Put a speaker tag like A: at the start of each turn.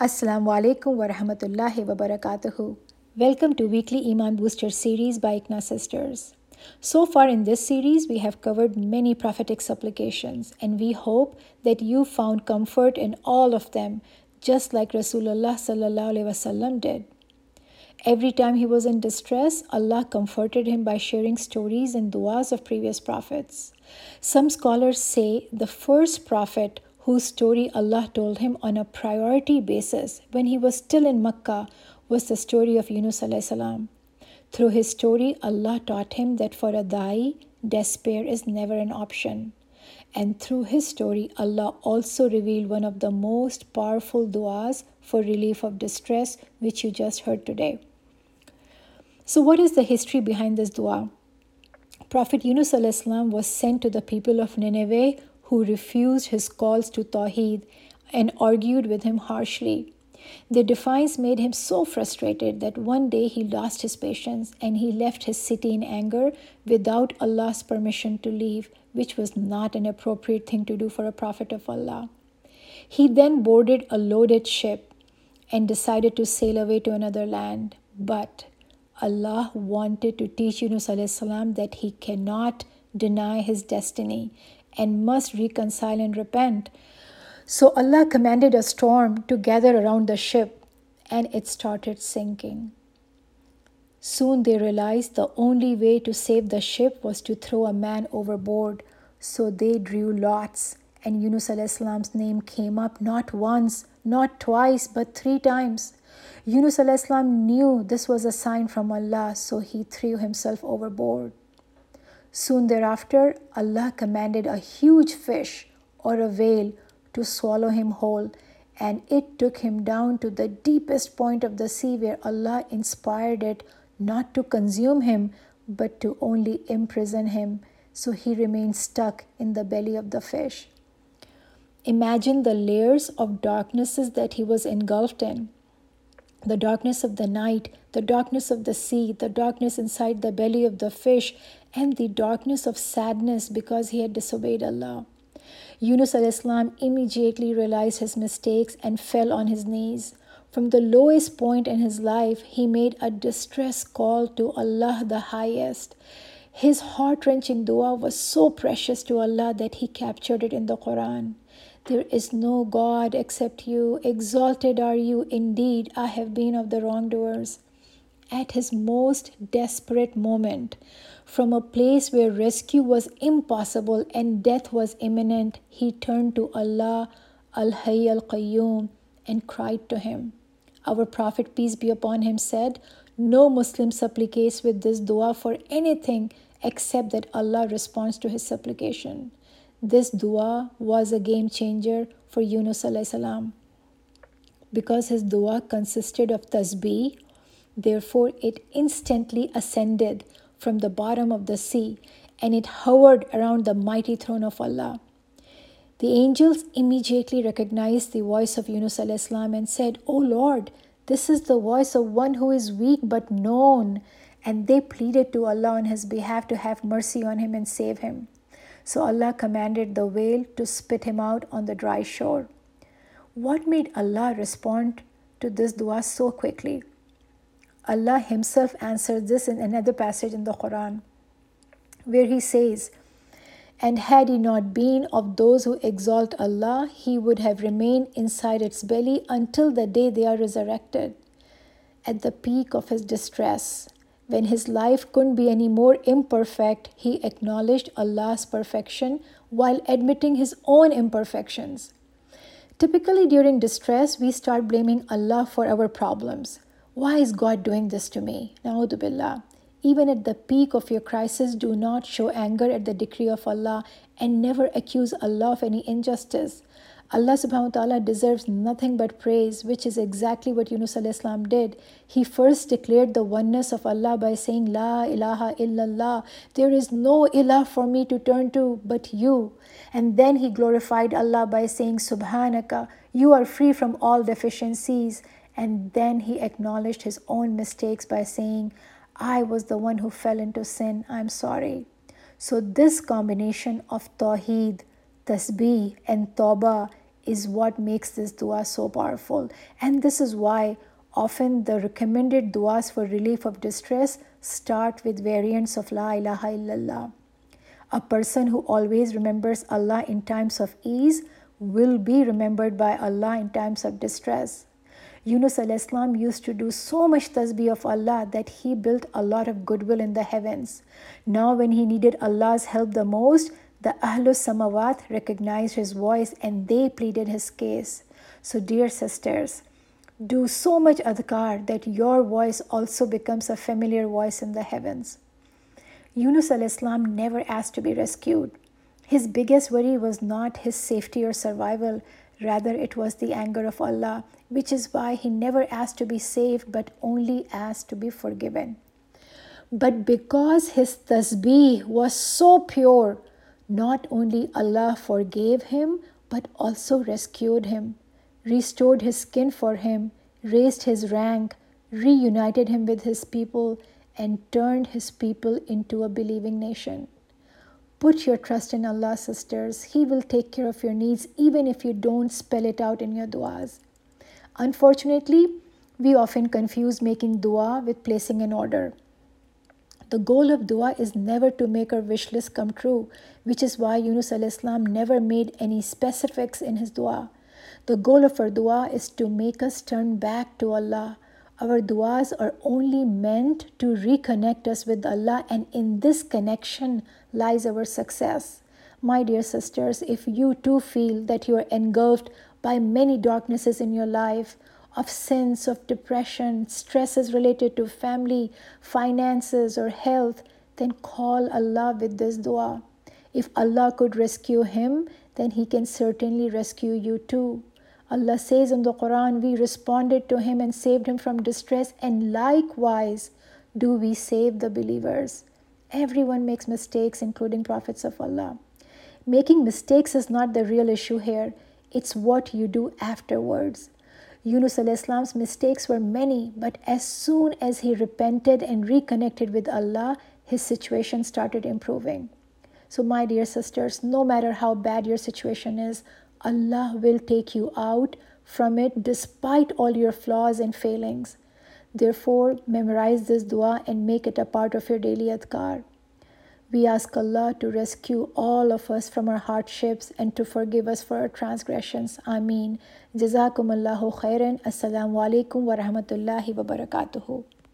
A: Assalamu alaikum wa rahmatullahi wa barakatuhu. Welcome to Weekly Iman Booster series by Ikna Sisters. So far in this series, we have covered many prophetic supplications, and we hope that you found comfort in all of them, just like Rasulullah did. Every time he was in distress, Allah comforted him by sharing stories and du'as of previous prophets. Some scholars say the first prophet whose story Allah told him on a priority basis when he was still in Makkah was the story of Yunus. Through his story, Allah taught him that for a da'i, despair is never an option. And through his story, Allah also revealed one of the most powerful du'as for relief of distress, which you just heard today. So, what is the history behind this dua? Prophet Yunus was sent to the people of Nineveh who refused his calls to Tawheed and argued with him harshly. Their defiance made him so frustrated that one day he lost his patience and he left his city in anger without Allah's permission to leave, which was not an appropriate thing to do for a prophet of Allah. He then boarded a loaded ship and decided to sail away to another land. But Allah wanted to teach Yunus that he cannot deny his destiny and must reconcile and repent. So Allah commanded a storm to gather around the ship, and it started sinking. Soon they realized the only way to save the ship was to throw a man overboard. So they drew lots, and Yunus salam's name came up not once, not twice, but three times. Yunus salam knew this was a sign from Allah, so he threw himself overboard. Soon thereafter, Allah commanded a huge fish or a whale to swallow him whole, and it took him down to the deepest point of the sea where Allah inspired it not to consume him but to only imprison him, so he remained stuck in the belly of the fish. Imagine the layers of darknesses that he was engulfed in the darkness of the night, the darkness of the sea, the darkness inside the belly of the fish, and the darkness of sadness because he had disobeyed Allah. Yunus al-Islam immediately realized his mistakes and fell on his knees. From the lowest point in his life, he made a distress call to Allah the Highest. His heart wrenching dua was so precious to Allah that he captured it in the Quran. There is no God except you. Exalted are you. Indeed, I have been of the wrongdoers. At his most desperate moment, from a place where rescue was impossible and death was imminent, he turned to Allah, Al Hayy Al Qayyum, and cried to him. Our Prophet, peace be upon him, said, No Muslim supplicates with this dua for anything except that Allah responds to his supplication. This dua was a game changer for Yunus salam because his dua consisted of tasbih, therefore it instantly ascended from the bottom of the sea and it hovered around the mighty throne of Allah. The angels immediately recognized the voice of Yunus al-Islam and said, O Lord, this is the voice of one who is weak but known. And they pleaded to Allah on his behalf to have mercy on him and save him. So Allah commanded the whale to spit him out on the dry shore. What made Allah respond to this dua so quickly? Allah Himself answered this in another passage in the Quran, where He says, And had He not been of those who exalt Allah, He would have remained inside its belly until the day they are resurrected. At the peak of His distress, when his life couldn't be any more imperfect, he acknowledged Allah's perfection while admitting his own imperfections. Typically, during distress, we start blaming Allah for our problems. Why is God doing this to me? Billah. Even at the peak of your crisis, do not show anger at the decree of Allah and never accuse Allah of any injustice. Allah subhanahu wa ta'ala deserves nothing but praise, which is exactly what Yunus al-Islam did. He first declared the oneness of Allah by saying, La ilaha illallah, there is no ilah for me to turn to but you. And then he glorified Allah by saying, Subhanaka, you are free from all deficiencies. And then he acknowledged his own mistakes by saying, I was the one who fell into sin. I'm sorry. So, this combination of Tawheed, Tasbih, and Tawbah is what makes this dua so powerful. And this is why often the recommended duas for relief of distress start with variants of La ilaha illallah. A person who always remembers Allah in times of ease will be remembered by Allah in times of distress. Yunus al-Islam used to do so much tasbih of Allah that he built a lot of goodwill in the heavens. Now when he needed Allah's help the most, the Ahlus Samawat recognized his voice and they pleaded his case. So dear sisters, do so much adhkar that your voice also becomes a familiar voice in the heavens. Yunus al-Islam never asked to be rescued. His biggest worry was not his safety or survival, rather, it was the anger of Allah, which is why he never asked to be saved but only asked to be forgiven. But because his tasbih was so pure, not only Allah forgave him but also rescued him, restored his skin for him, raised his rank, reunited him with his people, and turned his people into a believing nation. Put your trust in Allah, sisters. He will take care of your needs even if you don't spell it out in your du'as. Unfortunately, we often confuse making dua with placing an order. The goal of dua is never to make our wish list come true, which is why Yunus al Islam never made any specifics in his dua. The goal of our dua is to make us turn back to Allah our duas are only meant to reconnect us with Allah, and in this connection lies our success. My dear sisters, if you too feel that you are engulfed by many darknesses in your life, of sins, of depression, stresses related to family, finances, or health, then call Allah with this dua. If Allah could rescue him, then He can certainly rescue you too. Allah says in the Quran, we responded to him and saved him from distress, and likewise do we save the believers. Everyone makes mistakes, including prophets of Allah. Making mistakes is not the real issue here, it's what you do afterwards. Yunus al-Islam's mistakes were many, but as soon as he repented and reconnected with Allah, his situation started improving. So, my dear sisters, no matter how bad your situation is, Allah will take you out from it despite all your flaws and failings. Therefore, memorize this dua and make it a part of your daily adhkar. We ask Allah to rescue all of us from our hardships and to forgive us for our transgressions. Ameen. Jazakum Allahu khairan. Assalamu alaikum wa rahmatullahi wa barakatuhu.